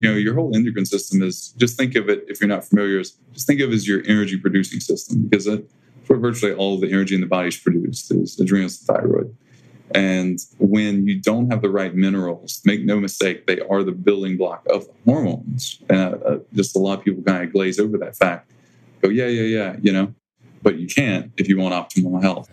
you know, your whole endocrine system is just think of it, if you're not familiar, just think of it as your energy producing system because that's where virtually all the energy in the body is produced is adrenals and thyroid. And when you don't have the right minerals, make no mistake, they are the building block of hormones. And uh, uh, just a lot of people kind of glaze over that fact. Go, yeah, yeah, yeah, you know, but you can't if you want optimal health.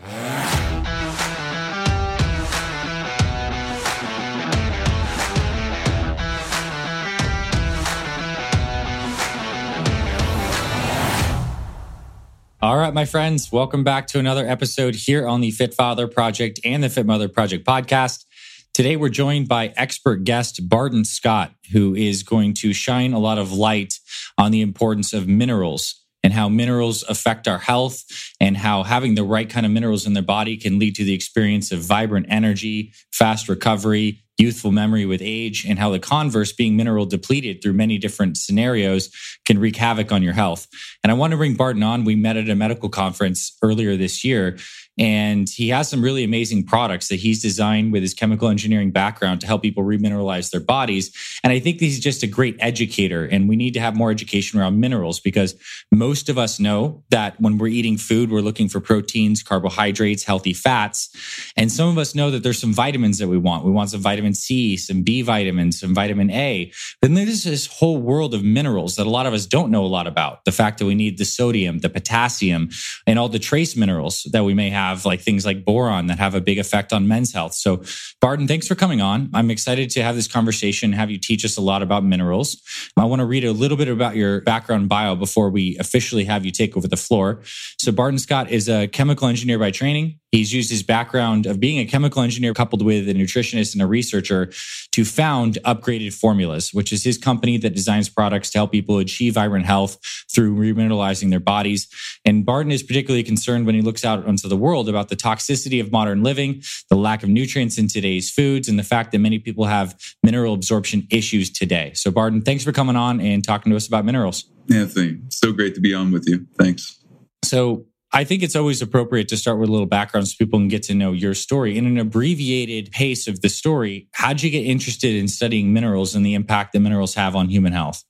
All right, my friends, welcome back to another episode here on the Fit Father Project and the Fit Mother Project podcast. Today, we're joined by expert guest Barton Scott, who is going to shine a lot of light on the importance of minerals and how minerals affect our health and how having the right kind of minerals in their body can lead to the experience of vibrant energy, fast recovery, youthful memory with age, and how the converse, being mineral depleted through many different scenarios, can wreak havoc on your health. And I want to bring Barton on. We met at a medical conference earlier this year, and he has some really amazing products that he's designed with his chemical engineering background to help people remineralize their bodies. And I think he's just a great educator. And we need to have more education around minerals because most of us know that when we're eating food, we're looking for proteins, carbohydrates, healthy fats. And some of us know that there's some vitamins that we want. We want some vitamin C, some B vitamins, some vitamin A. Then there's this whole world of minerals that a lot of us don't know a lot about. The fact that we need the sodium, the potassium, and all the trace minerals that we may have have like things like boron that have a big effect on men's health. So, Barton, thanks for coming on. I'm excited to have this conversation, have you teach us a lot about minerals. I want to read a little bit about your background bio before we officially have you take over the floor. So, Barton Scott is a chemical engineer by training. He's used his background of being a chemical engineer coupled with a nutritionist and a researcher to found Upgraded Formulas, which is his company that designs products to help people achieve vibrant health through remineralizing their bodies. And Barton is particularly concerned when he looks out onto the world about the toxicity of modern living, the lack of nutrients in today's foods, and the fact that many people have mineral absorption issues today. So, Barton, thanks for coming on and talking to us about minerals. Anthony, so great to be on with you. Thanks. So, I think it's always appropriate to start with a little background so people can get to know your story. In an abbreviated pace of the story, how'd you get interested in studying minerals and the impact that minerals have on human health?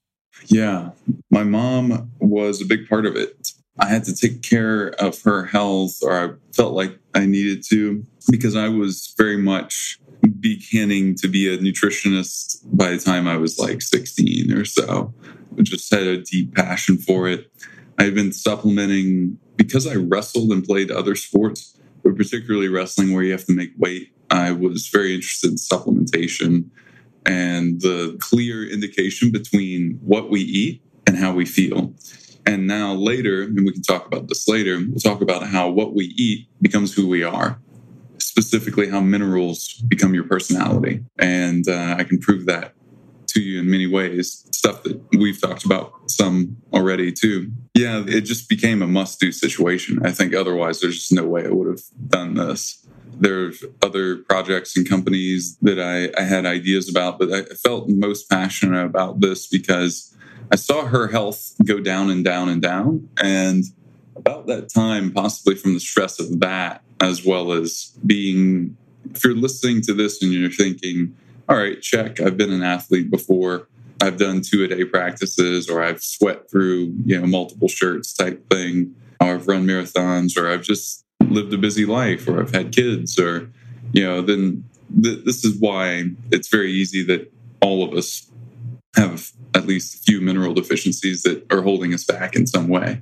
Yeah, my mom was a big part of it. I had to take care of her health, or I felt like I needed to, because I was very much beginning to be a nutritionist by the time I was like 16 or so. I just had a deep passion for it. I've been supplementing because I wrestled and played other sports, but particularly wrestling where you have to make weight. I was very interested in supplementation and the clear indication between what we eat and how we feel. And now later, and we can talk about this later, we'll talk about how what we eat becomes who we are, specifically how minerals become your personality. And uh, I can prove that to you in many ways, stuff that we've talked about some already too. Yeah, it just became a must do situation. I think otherwise, there's just no way I would have done this. There are other projects and companies that I, I had ideas about, but I felt most passionate about this because I saw her health go down and down and down. And about that time, possibly from the stress of that, as well as being, if you're listening to this and you're thinking, all right, check. I've been an athlete before. I've done two a day practices, or I've sweat through, you know, multiple shirts type thing, or I've run marathons, or I've just lived a busy life, or I've had kids, or, you know, then th- this is why it's very easy that all of us have at least a few mineral deficiencies that are holding us back in some way.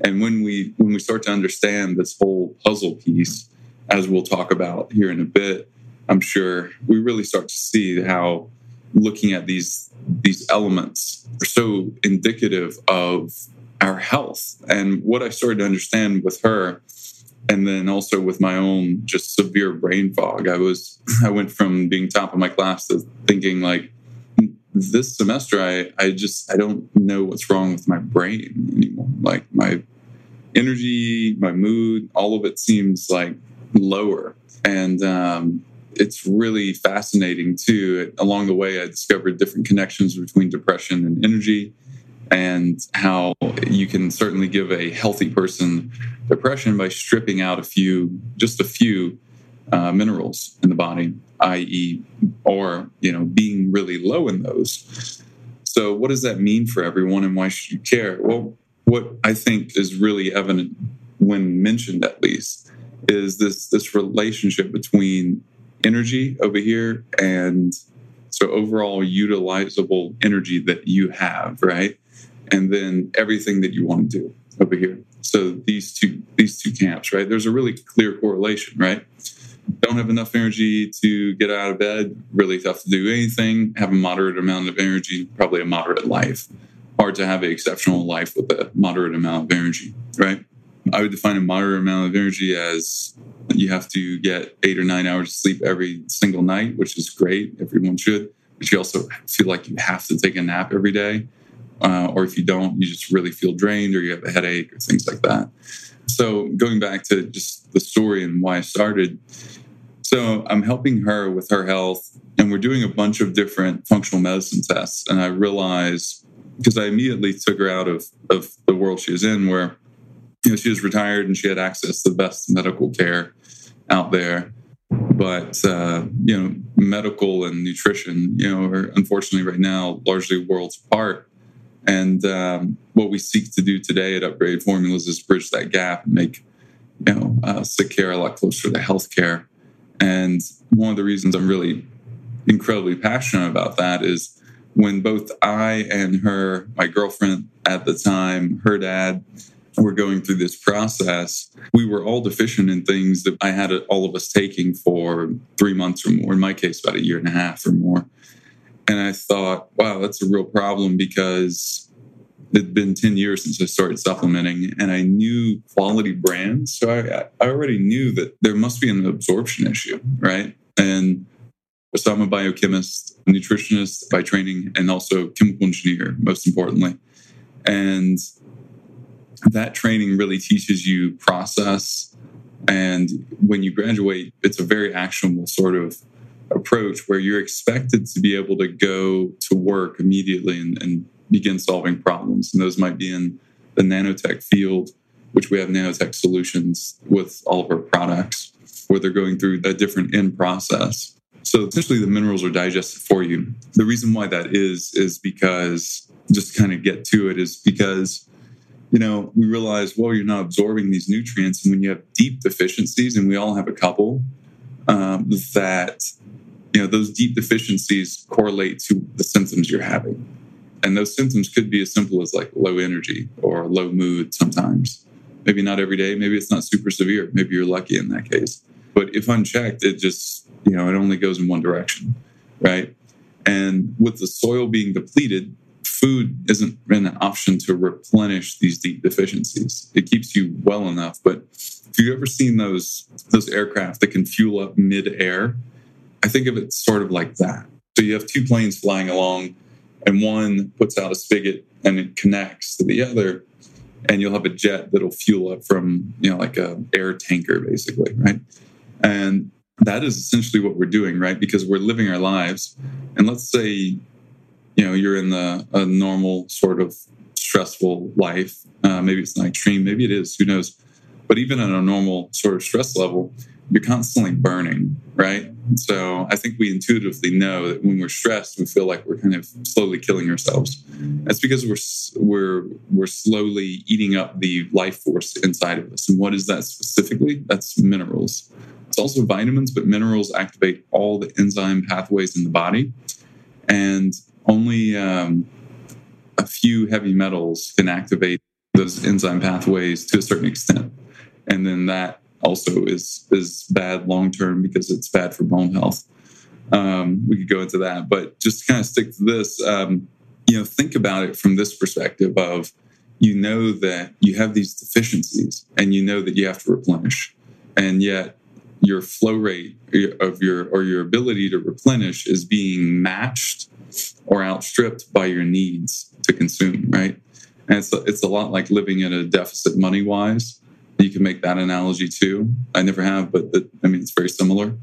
And when we when we start to understand this whole puzzle piece, as we'll talk about here in a bit, I'm sure we really start to see how looking at these these elements are so indicative of our health. And what I started to understand with her, and then also with my own just severe brain fog, I was I went from being top of my class to thinking like this semester I I just I don't know what's wrong with my brain anymore. Like my energy, my mood, all of it seems like lower. And um, it's really fascinating too. Along the way, I discovered different connections between depression and energy, and how you can certainly give a healthy person depression by stripping out a few, just a few uh, minerals in the body, i.e., or you know, being really low in those. So, what does that mean for everyone and why should you care? Well, what I think is really evident when mentioned, at least, is this, this relationship between energy over here and so overall utilizable energy that you have, right? And then everything that you want to do over here. So these two these two camps, right? There's a really clear correlation, right? Don't have enough energy to get out of bed, really tough to do anything. Have a moderate amount of energy, probably a moderate life. Hard to have an exceptional life with a moderate amount of energy, right? I would define a moderate amount of energy as you have to get eight or nine hours of sleep every single night, which is great. Everyone should. But you also feel like you have to take a nap every day. Uh, or if you don't, you just really feel drained or you have a headache or things like that. So, going back to just the story and why I started. So, I'm helping her with her health, and we're doing a bunch of different functional medicine tests. And I realized because I immediately took her out of, of the world she was in, where you know, she was retired and she had access to the best medical care out there. But uh, you know, medical and nutrition, you know, are unfortunately right now largely worlds apart. And um, what we seek to do today at Upgrade Formulas is bridge that gap and make you know uh, sick care a lot closer to healthcare. And one of the reasons I'm really incredibly passionate about that is when both I and her, my girlfriend at the time, her dad, were going through this process, we were all deficient in things that I had all of us taking for three months or more, in my case, about a year and a half or more. And I thought, wow, that's a real problem because it'd been 10 years since I started supplementing and I knew quality brands. So I, I already knew that there must be an absorption issue, right? And so I'm a biochemist, nutritionist by training, and also chemical engineer, most importantly. And that training really teaches you process. And when you graduate, it's a very actionable sort of approach where you're expected to be able to go to work immediately and, and begin solving problems. And those might be in the nanotech field, which we have nanotech solutions with all of our products, where they're going through a different end process. So essentially, the minerals are digested for you. The reason why that is, is because just kind of get to it, is because you know, we realize, well, you're not absorbing these nutrients. And when you have deep deficiencies, and we all have a couple, um, that, you know, those deep deficiencies correlate to the symptoms you're having. And those symptoms could be as simple as like low energy or low mood sometimes. Maybe not every day. Maybe it's not super severe. Maybe you're lucky in that case. But if unchecked, it just, you know, it only goes in one direction, right? And with the soil being depleted, food isn't an option to replenish these deep deficiencies. It keeps you well enough, but have you ever seen those those aircraft that can fuel up mid-air? I think of it sort of like that. So you have two planes flying along, and one puts out a spigot and it connects to the other, and you'll have a jet that'll fuel up from you know like a air tanker basically, right? And that is essentially what we're doing, right? Because we're living our lives, and let's say you know you're in the a normal sort of stressful life. Uh, maybe it's not extreme maybe it is who knows? But even at a normal sort of stress level you're constantly burning right? So i think we intuitively know that when we're stressed we feel like we're kind of slowly killing ourselves. That's because we're we're we're slowly eating up the life force inside of us. And what is that specifically? That's minerals. It's also vitamins but minerals activate all the enzyme pathways in the body. And only um, a few heavy metals can activate those enzyme pathways to a certain extent. And then that also is is bad long term because it's bad for bone health. Um, we could go into that, but just kind of stick to this, um, you know, think about it from this perspective of you know that you have these deficiencies and you know that you have to replenish, and yet your flow rate of your or your ability to replenish is being matched or outstripped by your needs to consume, right? And it's a, it's a lot like living in a deficit money wise. You can make that analogy too. I never have, but the, I mean, it's very similar,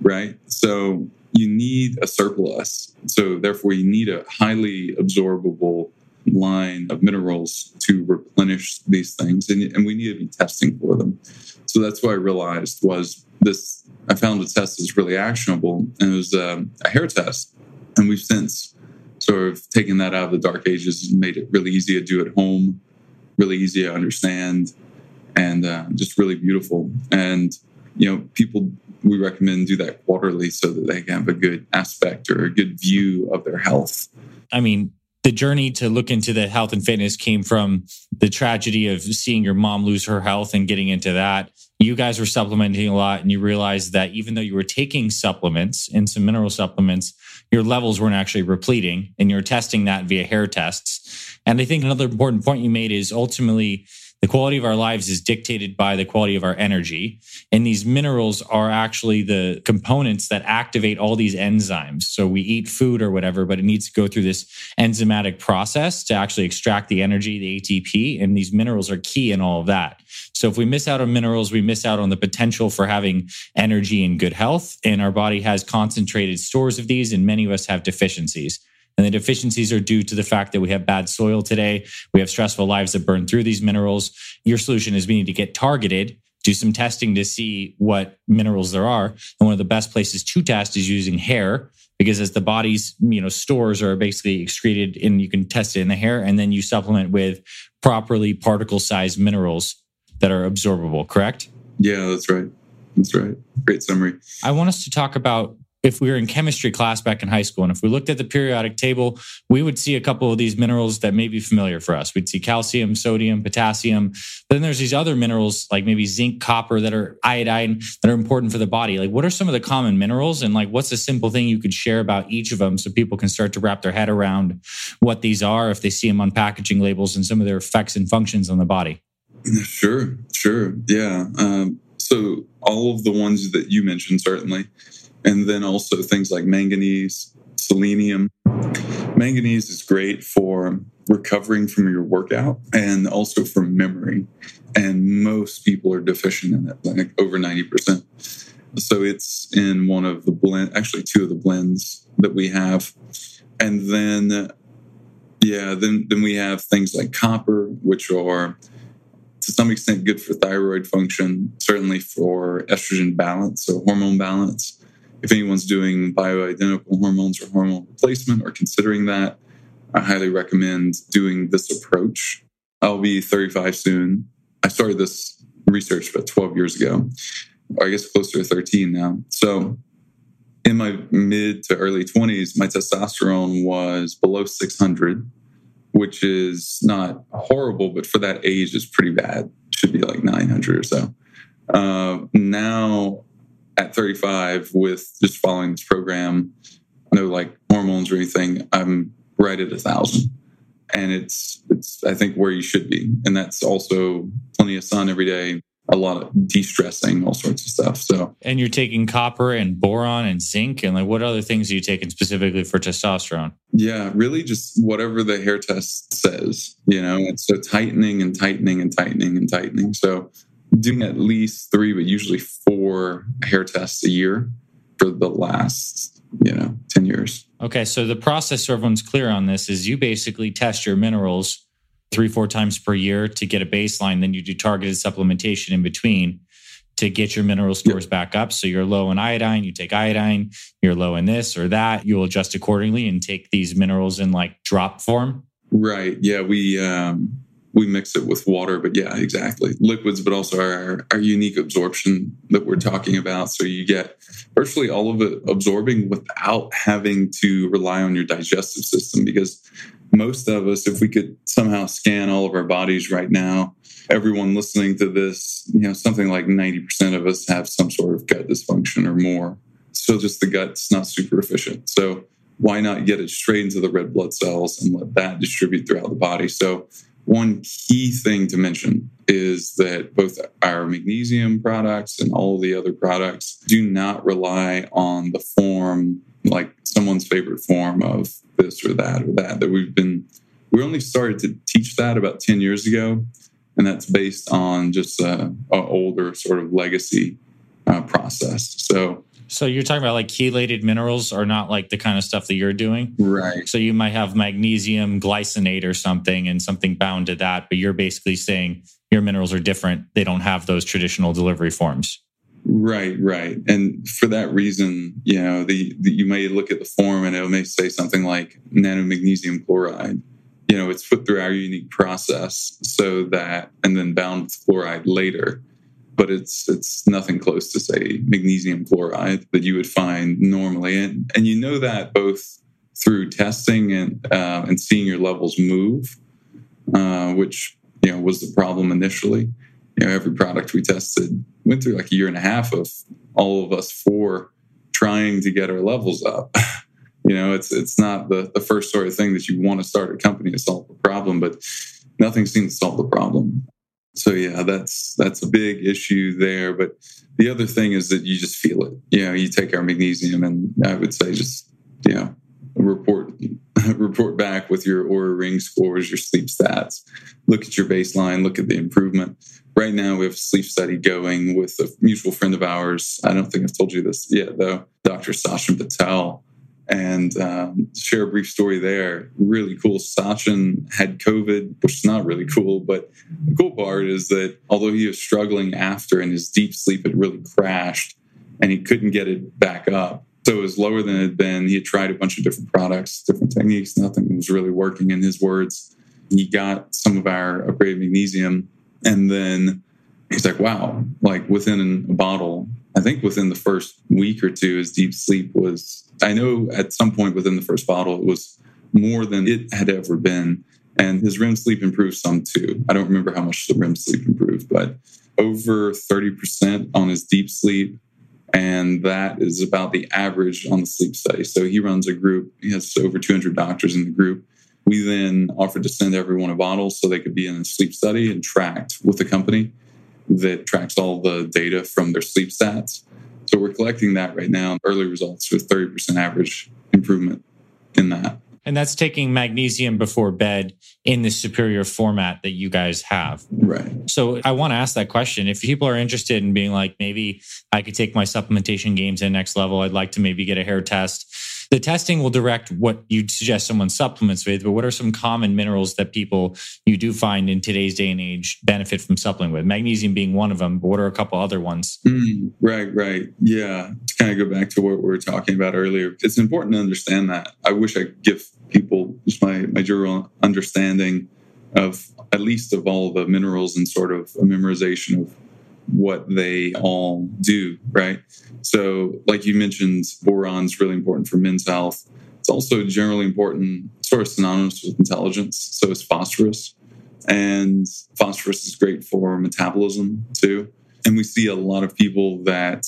right? So you need a surplus. So therefore, you need a highly absorbable line of minerals to replenish these things, and, and we need to be testing for them. So that's what I realized was this. I found the test is really actionable, and it was um, a hair test, and we've since sort of taken that out of the dark ages and made it really easy to do at home, really easy to understand, and uh, just really beautiful. And you know, people we recommend do that quarterly so that they can have a good aspect or a good view of their health. I mean, the journey to look into the health and fitness came from the tragedy of seeing your mom lose her health and getting into that. You guys were supplementing a lot and you realized that even though you were taking supplements and some mineral supplements, your levels weren't actually repleting and you're testing that via hair tests. And I think another important point you made is ultimately the quality of our lives is dictated by the quality of our energy. And these minerals are actually the components that activate all these enzymes. So we eat food or whatever, but it needs to go through this enzymatic process to actually extract the energy, the ATP. And these minerals are key in all of that. So if we miss out on minerals, we miss out on the potential for having energy and good health. And our body has concentrated stores of these, and many of us have deficiencies. And the deficiencies are due to the fact that we have bad soil today. We have stressful lives that burn through these minerals. Your solution is we need to get targeted, do some testing to see what minerals there are. And one of the best places to test is using hair because as the body's, you know, stores are basically excreted and you can test it in the hair and then you supplement with properly particle sized minerals that are absorbable, correct? Yeah, that's right. That's right. Great summary. I want us to talk about if we were in chemistry class back in high school and if we looked at the periodic table, we would see a couple of these minerals that may be familiar for us. We'd see calcium, sodium, potassium. But then there's these other minerals like maybe zinc, copper that are iodine that are important for the body. Like what are some of the common minerals and like what's a simple thing you could share about each of them so people can start to wrap their head around what these are if they see them on packaging labels and some of their effects and functions on the body? Sure, sure. Yeah. Um, so all of the ones that you mentioned, certainly and then also things like manganese, selenium. Manganese is great for recovering from your workout and also for memory. And most people are deficient in it, like over 90%. So it's in one of the blend, actually two of the blends that we have. And then, yeah, then, then we have things like copper, which are to some extent good for thyroid function, certainly for estrogen balance, so hormone balance if anyone's doing bioidentical hormones or hormone replacement or considering that, I highly recommend doing this approach. I'll be 35 soon. I started this research about 12 years ago, I guess closer to 13 now. So, in my mid to early 20s, my testosterone was below 600, which is not horrible, but for that age, is pretty bad. Should be like 900 or so. Uh, now at 35 with just following this program, no like hormones or anything, I'm right at a thousand. And it's it's I think where you should be. And that's also plenty of sun every day, a lot of de-stressing, all sorts of stuff. So And you're taking copper and boron and zinc and like what other things are you taking specifically for testosterone? Yeah, really just whatever the hair test says, you know, and so tightening and tightening and tightening and tightening. So doing at least three, but usually four hair tests a year for the last, you know, 10 years. Okay. So the process, so everyone's clear on this, is you basically test your minerals three, four times per year to get a baseline. Then you do targeted supplementation in between to get your mineral stores yep. back up. So you're low in iodine, you take iodine, you're low in this or that, you'll adjust accordingly and take these minerals in like drop form. Right. Yeah. We, um, we mix it with water. But yeah, exactly. Liquids, but also our, our unique absorption that we're talking about. So you get virtually all of it absorbing without having to rely on your digestive system because most of us, if we could somehow scan all of our bodies right now, everyone listening to this, you know, something like 90% of us have some sort of gut dysfunction or more. So just the gut's not super efficient. So why not get it straight into the red blood cells and let that distribute throughout the body? So one key thing to mention is that both our magnesium products and all the other products do not rely on the form, like someone's favorite form of this or that or that, that we've been, we only started to teach that about 10 years ago. And that's based on just an older sort of legacy uh, process. So so you're talking about like chelated minerals are not like the kind of stuff that you're doing. Right. So you might have magnesium glycinate or something and something bound to that, but you're basically saying your minerals are different. They don't have those traditional delivery forms. Right, right. And for that reason, you know, the, the you may look at the form and it may say something like nanomagnesium chloride. You know, it's put through our unique process so that and then bound with fluoride later. But it's it's nothing close to say magnesium chloride that you would find normally, and and you know that both through testing and uh, and seeing your levels move, uh, which you know was the problem initially. You know every product we tested went through like a year and a half of all of us four trying to get our levels up. You know it's it's not the the first sort of thing that you want to start a company to solve the problem but nothing seems to solve the problem so yeah that's that's a big issue there but the other thing is that you just feel it you know you take our magnesium and i would say just you know report report back with your Oura ring scores your sleep stats look at your baseline look at the improvement right now we have a sleep study going with a mutual friend of ours. I don't think I've told you this yet, though. Dr. Sachin Patel. And um, share a brief story there. Really cool. Sachin had COVID, which is not really cool, but the cool part is that although he was struggling after and his deep sleep had really crashed and he couldn't get it back up, so it was lower than it had been. He had tried a bunch of different products, different techniques. Nothing was really working in his words. He got some of our upgraded magnesium and then he's like, wow, like within a bottle, I think within the first week or two, his deep sleep was, I know at some point within the first bottle, it was more than it had ever been. And his REM sleep improved some too. I don't remember how much the REM sleep improved, but over 30% on his deep sleep. And that is about the average on the sleep study. So he runs a group, he has over 200 doctors in the group we then offered to send everyone a bottle so they could be in a sleep study and tracked with a company that tracks all the data from their sleep stats. So we're collecting that right now. Early results with 30% average improvement in that. And that's taking magnesium before bed in the superior format that you guys have. Right. So I want to ask that question. If people are interested in being like, maybe I could take my supplementation games to the next level, I'd like to maybe get a hair test the testing will direct what you'd suggest someone supplements with, but what are some common minerals that people you do find in today's day and age benefit from supplementing with? Magnesium being one of them, but what are a couple other ones? Mm, right, right. Yeah. To kind of go back to what we were talking about earlier, it's important to understand that. I wish I give people just my, my general understanding of at least of all the minerals and sort of a memorization of what they all do, right? So, like you mentioned, boron's really important for men's health. It's also generally important, sort of synonymous with intelligence. So is phosphorus. And phosphorus is great for metabolism too. And we see a lot of people that,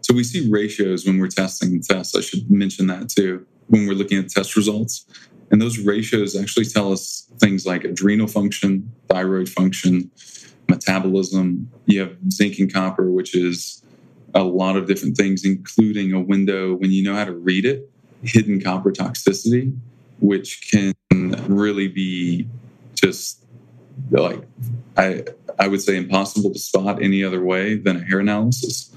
so we see ratios when we're testing tests. I should mention that too, when we're looking at test results. And those ratios actually tell us things like adrenal function, thyroid function, metabolism. You have zinc and copper, which is a lot of different things, including a window when you know how to read it, hidden copper toxicity, which can really be just like I I would say impossible to spot any other way than a hair analysis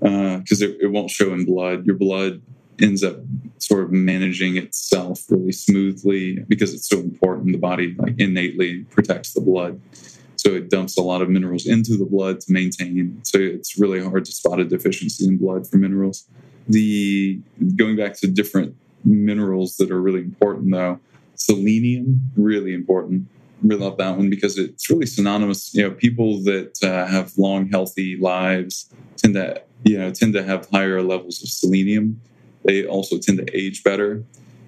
because uh, it, it won't show in blood. Your blood ends up sort of managing itself really smoothly because it's so important. The body like innately protects the blood. So it dumps a lot of minerals into the blood to maintain. So it's really hard to spot a deficiency in blood for minerals. The going back to different minerals that are really important though, selenium really important. Really love that one because it's really synonymous. You know, people that uh, have long, healthy lives tend to you know tend to have higher levels of selenium. They also tend to age better.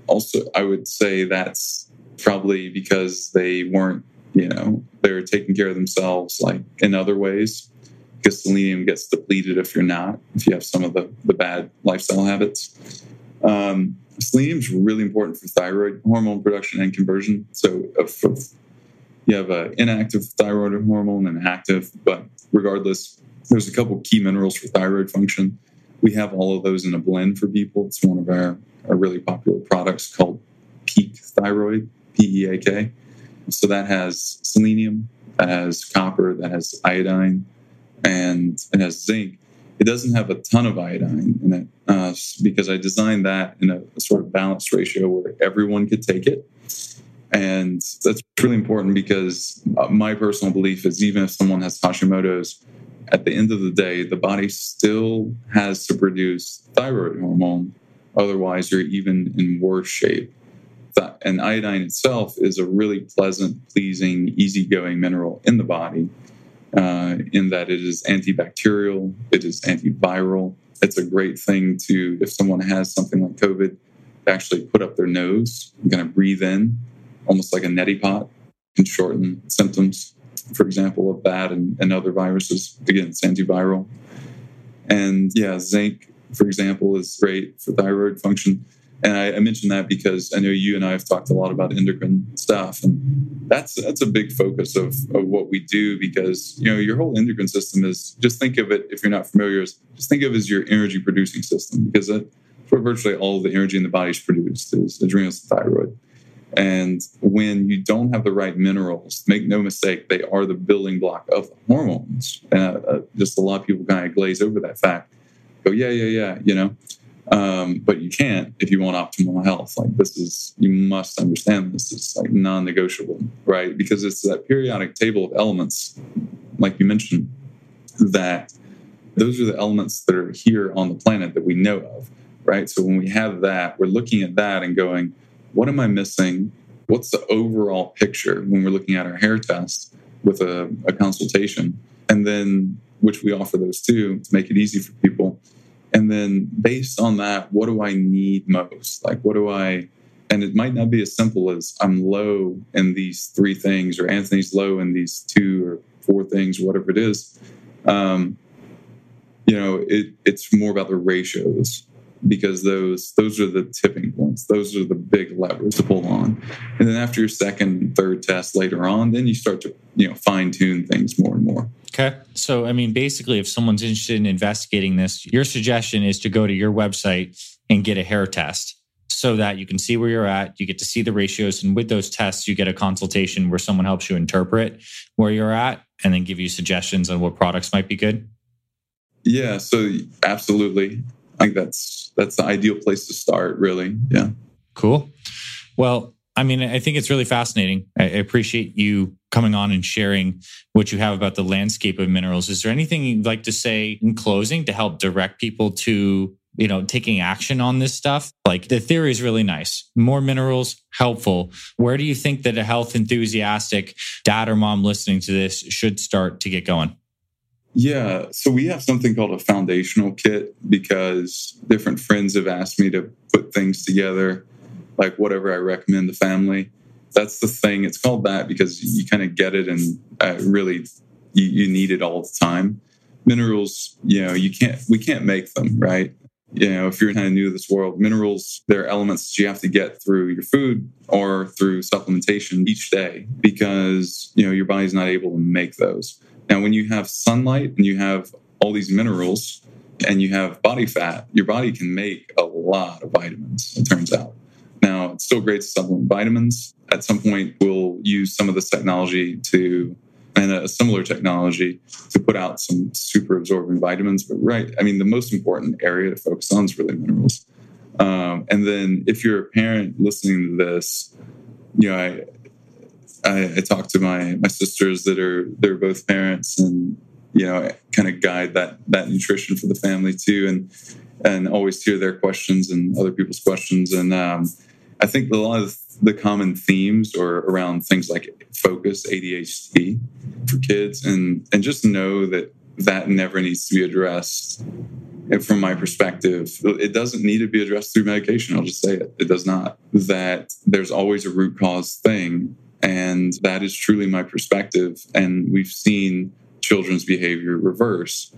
Also, I would say that's probably because they weren't you know they're taking care of themselves like in other ways. Because selenium gets depleted if you're not if you have some of the, the bad lifestyle habits. Um, selenium is really important for thyroid hormone production and conversion. So if, if you have an inactive thyroid hormone and active but regardless there's a couple key minerals for thyroid function. We have all of those in a blend for people. It's one of our, our really popular products called peak thyroid p-e-a-k so that has selenium, that has copper, that has iodine, and it has zinc. It doesn't have a ton of iodine in it uh, because I designed that in a, a sort of balanced ratio where everyone could take it. And that's really important because uh, my personal belief is even if someone has Hashimoto's, at the end of the day, the body still has to produce thyroid hormone. Otherwise, you're even in worse shape. And iodine itself is a really pleasant, pleasing, easygoing mineral in the body, uh, in that it is antibacterial, it is antiviral. It's a great thing to, if someone has something like COVID, actually put up their nose kind of breathe in, almost like a neti pot, can shorten symptoms for example, of that and, and other viruses. Again, it's antiviral. And yeah, zinc, for example, is great for thyroid function. And I, I, mentioned that because I know you and I have talked a lot about endocrine stuff, and that's that's a big focus of, of what we do because you know your whole endocrine system is just think of it if you're not familiar, just think of it as your energy producing system because that's where virtually all the energy in the body is produced is adrenals and thyroid. And when you don't have the right minerals, make no mistake, they are the building block of hormones. And uh, uh, just a lot of people kind of glaze over that fact. Go, yeah, yeah, yeah, you know. Um, but you can't if you want optimal health. Like this is, you must understand this is like non-negotiable, right? Because it's that periodic table of elements, like you mentioned, that those are the elements that are here on the planet that we know of, right? So when we have that, we're looking at that and going, what am I missing? What's the overall picture when we're looking at our hair test with a, a consultation? And then, which we offer those too to make it easy for people. And then, based on that, what do I need most? Like, what do I, and it might not be as simple as I'm low in these three things, or Anthony's low in these two or four things, whatever it is. Um, you know, it, it's more about the ratios because those those are the tipping points those are the big levers to pull on and then after your second third test later on then you start to you know fine tune things more and more okay so i mean basically if someone's interested in investigating this your suggestion is to go to your website and get a hair test so that you can see where you're at you get to see the ratios and with those tests you get a consultation where someone helps you interpret where you're at and then give you suggestions on what products might be good yeah so absolutely I think that's that's the ideal place to start, really. Yeah. Cool. Well, I mean, I think it's really fascinating. I appreciate you coming on and sharing what you have about the landscape of minerals. Is there anything you'd like to say in closing to help direct people to, you know, taking action on this stuff? Like the theory is really nice. More minerals, helpful. Where do you think that a health enthusiastic dad or mom listening to this should start to get going? Yeah, so we have something called a foundational kit because different friends have asked me to put things together, like whatever I recommend the family. That's the thing. It's called that because you kind of get it and uh, really you, you need it all the time. Minerals, you know, you can't, we can't make them, right? You know, if you're kind of new to this world, minerals, they're elements that you have to get through your food or through supplementation each day because, you know, your body's not able to make those. Now, when you have sunlight and you have all these minerals and you have body fat, your body can make a lot of vitamins, it turns out. Still great to supplement vitamins. At some point, we'll use some of this technology to, and a similar technology to put out some super absorbing vitamins. But, right, I mean, the most important area to focus on is really minerals. Um, and then if you're a parent listening to this, you know, I, I, I talk to my my sisters that are they're both parents, and you know, kind of guide that that nutrition for the family too, and and always hear their questions and other people's questions. And um, I think a lot of the common themes are around things like focus, ADHD for kids, and and just know that that never needs to be addressed. And from my perspective, it doesn't need to be addressed through medication. I'll just say it. It does not. That there's always a root cause thing and that is truly my perspective. And we've seen children's behavior reverse.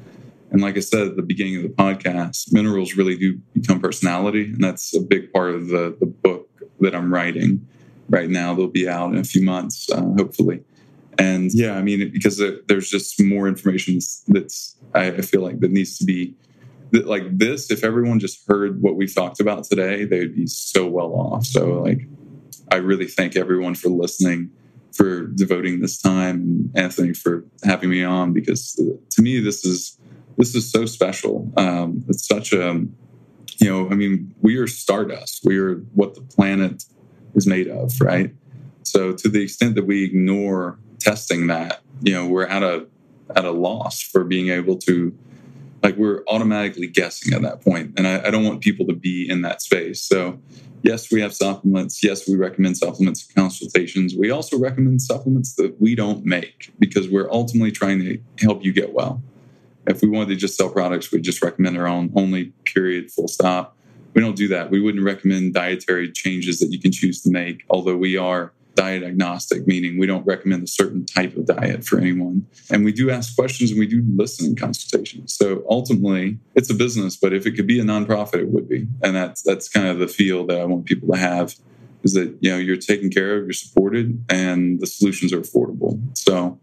And like I said at the beginning of the podcast, minerals really do become personality. And that's a big part of the, the book that I'm writing right now. They'll be out in a few months, uh, hopefully. And yeah, I mean, because there's just more information that's, I feel like, that needs to be like this. If everyone just heard what we talked about today, they would be so well off. So, like, I really thank everyone for listening, for devoting this time, and Anthony for having me on because uh, to me this is this is so special. Um, it's such a you know, I mean, we are stardust. We are what the planet is made of, right? So to the extent that we ignore testing that, you know, we're at a at a loss for being able to like we're automatically guessing at that point. And I, I, don't want people to be in that space. So yes we have supplements. Yes we recommend supplements consultations. We also recommend supplements that we don't make because we're ultimately trying to help you get well if we wanted to just sell products we'd just recommend our own only period full stop we don't do that we wouldn't recommend dietary changes that you can choose to make although we are diet agnostic, meaning we don't recommend a certain type of diet for anyone. And we do ask questions and we do listen in consultations. So ultimately, it's a business, but if it could be a nonprofit, it would be. And that's that's kind of the feel that I want people to have is that you know you're taken care of, you're supported, and the solutions are affordable. So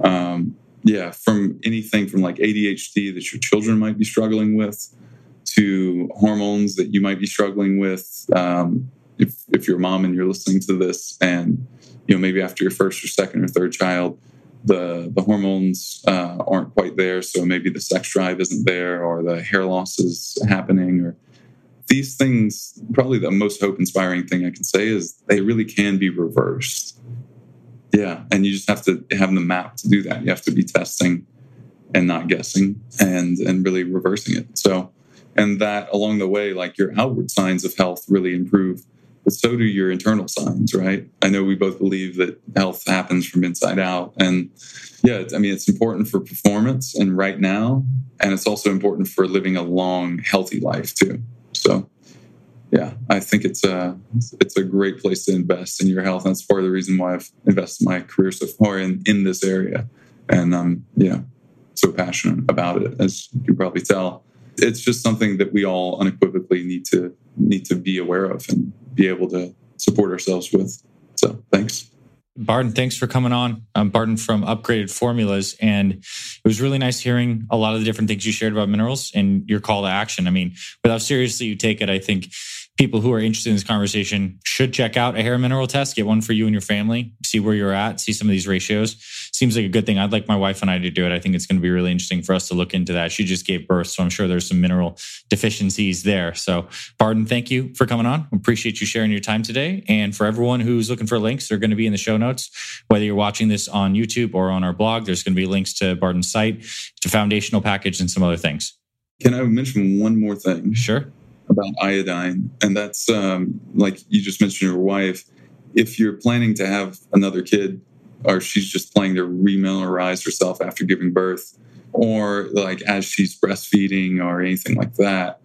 um, yeah, from anything from like ADHD that your children might be struggling with to hormones that you might be struggling with. Um, if if you're a mom and you're listening to this and you know maybe after your first or second or third child the the hormones uh, aren't quite there so maybe the sex drive isn't there or the hair loss is happening or these things probably the most hope inspiring thing i can say is they really can be reversed yeah and you just have to have the map to do that you have to be testing and not guessing and and really reversing it so and that along the way like your outward signs of health really improve but so do your internal signs, right? I know we both believe that health happens from inside out. And yeah, I mean, it's important for performance and right now. And it's also important for living a long, healthy life too. So, yeah, I think it's a it's a great place to invest in your health. And that's part of the reason why I've invested my career so far in, in this area. And um, yeah, so passionate about it, as you can probably tell. It's just something that we all unequivocally need to need to be aware of and be able to support ourselves with. So thanks. Barton, thanks for coming on. I'm Barton from Upgraded Formulas, and it was really nice hearing a lot of the different things you shared about minerals and your call to action. I mean, with how seriously you take it, I think people who are interested in this conversation should check out a hair mineral test, get one for you and your family, see where you're at, see some of these ratios. Seems like a good thing. I'd like my wife and I to do it. I think it's going to be really interesting for us to look into that. She just gave birth, so I'm sure there's some mineral deficiencies there. So, Barton, thank you for coming on. Appreciate you sharing your time today. And for everyone who's looking for links, they're going to be in the show notes. Whether you're watching this on YouTube or on our blog, there's going to be links to Barton's site, to foundational package, and some other things. Can I mention one more thing? Sure about iodine, and that's um, like you just mentioned your wife. If you're planning to have another kid, or she's just planning to remineralize herself after giving birth, or like as she's breastfeeding, or anything like that,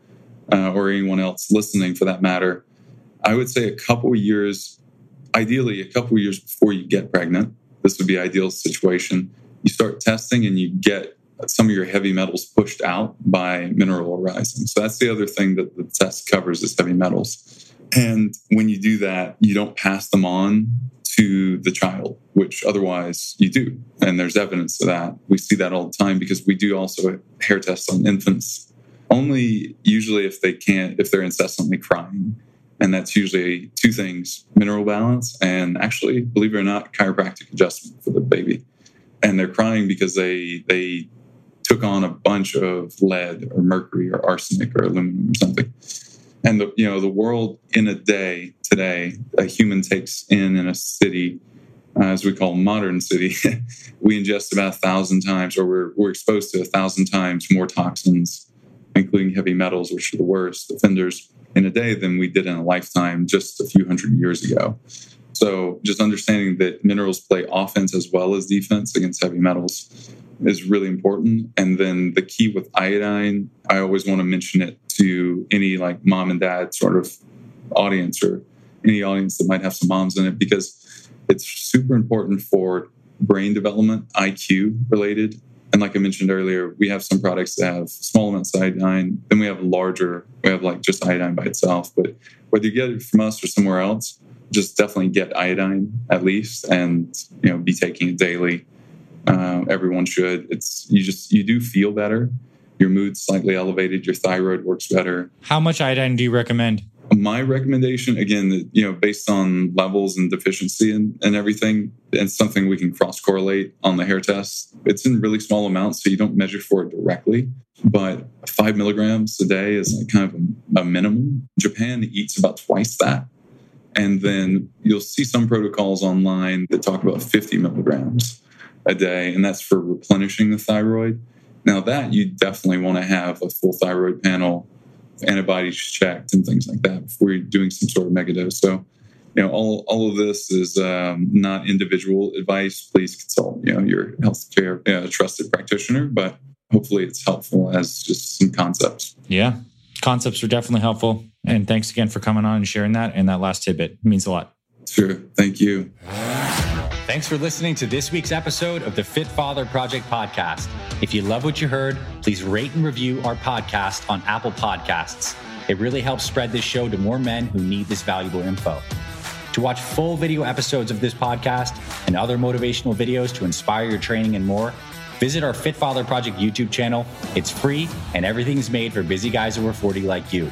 uh, or anyone else listening for that matter, I would say a couple years, ideally a couple years before you get pregnant. This would be ideal situation. You start testing and you get some of your heavy metals pushed out by mineral mineralizing. So that's the other thing that the test covers is heavy metals. And when you do that, you don't pass them on to the child, which otherwise you do. And there's evidence of that. We see that all the time because we do also hair tests on infants, only usually if they can't, if they're incessantly crying. And that's usually two things mineral balance and actually, believe it or not, chiropractic adjustment for the baby. And they're crying because they they took on a bunch of lead or mercury or arsenic or aluminum or something. And the you know the world in a day today, a human takes in in a city, uh, as we call modern city, we ingest about a thousand times, or we're we're exposed to a thousand times more toxins, including heavy metals, which are the worst offenders in a day than we did in a lifetime just a few hundred years ago. So just understanding that minerals play offense as well as defense against heavy metals is really important. And then the key with iodine, I always want to mention it to any like mom and dad sort of audience or any audience that might have some moms in it because it's super important for brain development, IQ related. And like I mentioned earlier, we have some products that have small amounts of iodine. Then we have larger, we have like just iodine by itself. But whether you get it from us or somewhere else, just definitely get iodine at least and you know be taking it daily uh, everyone should. It's you just you do feel better. Your mood's slightly elevated. Your thyroid works better. How much iodine do you recommend? My recommendation, again, you know, based on levels and deficiency and, and everything, and something we can cross correlate on the hair test. It's in really small amounts, so you don't measure for it directly. But five milligrams a day is like kind of a, a minimum. Japan eats about twice that. And then you'll see some protocols online that talk about 50 milligrams. a day, and that's for replenishing the thyroid. Now, that you definitely want to have a full thyroid panel, antibodies checked, and things like that before you're doing some sort of megadose. So, you know, all, all of this is um, not individual advice. Please consult, you know, your healthcare uh, trusted practitioner, but hopefully it's helpful as just some concepts. Yeah, concepts are definitely helpful. And thanks again for coming on and sharing that. And that last tidbit it means a lot. Sure. Thank you. Thanks for listening to this week's episode of the Fit Father Project podcast. If you love what you heard, please rate and review our podcast on Apple Podcasts. It really helps spread this show to more men who need this valuable info. To watch full video episodes of this podcast and other motivational videos to inspire your training and more, visit our Fit Father Project YouTube channel. It's free and everything's made for busy guys over 40 like you.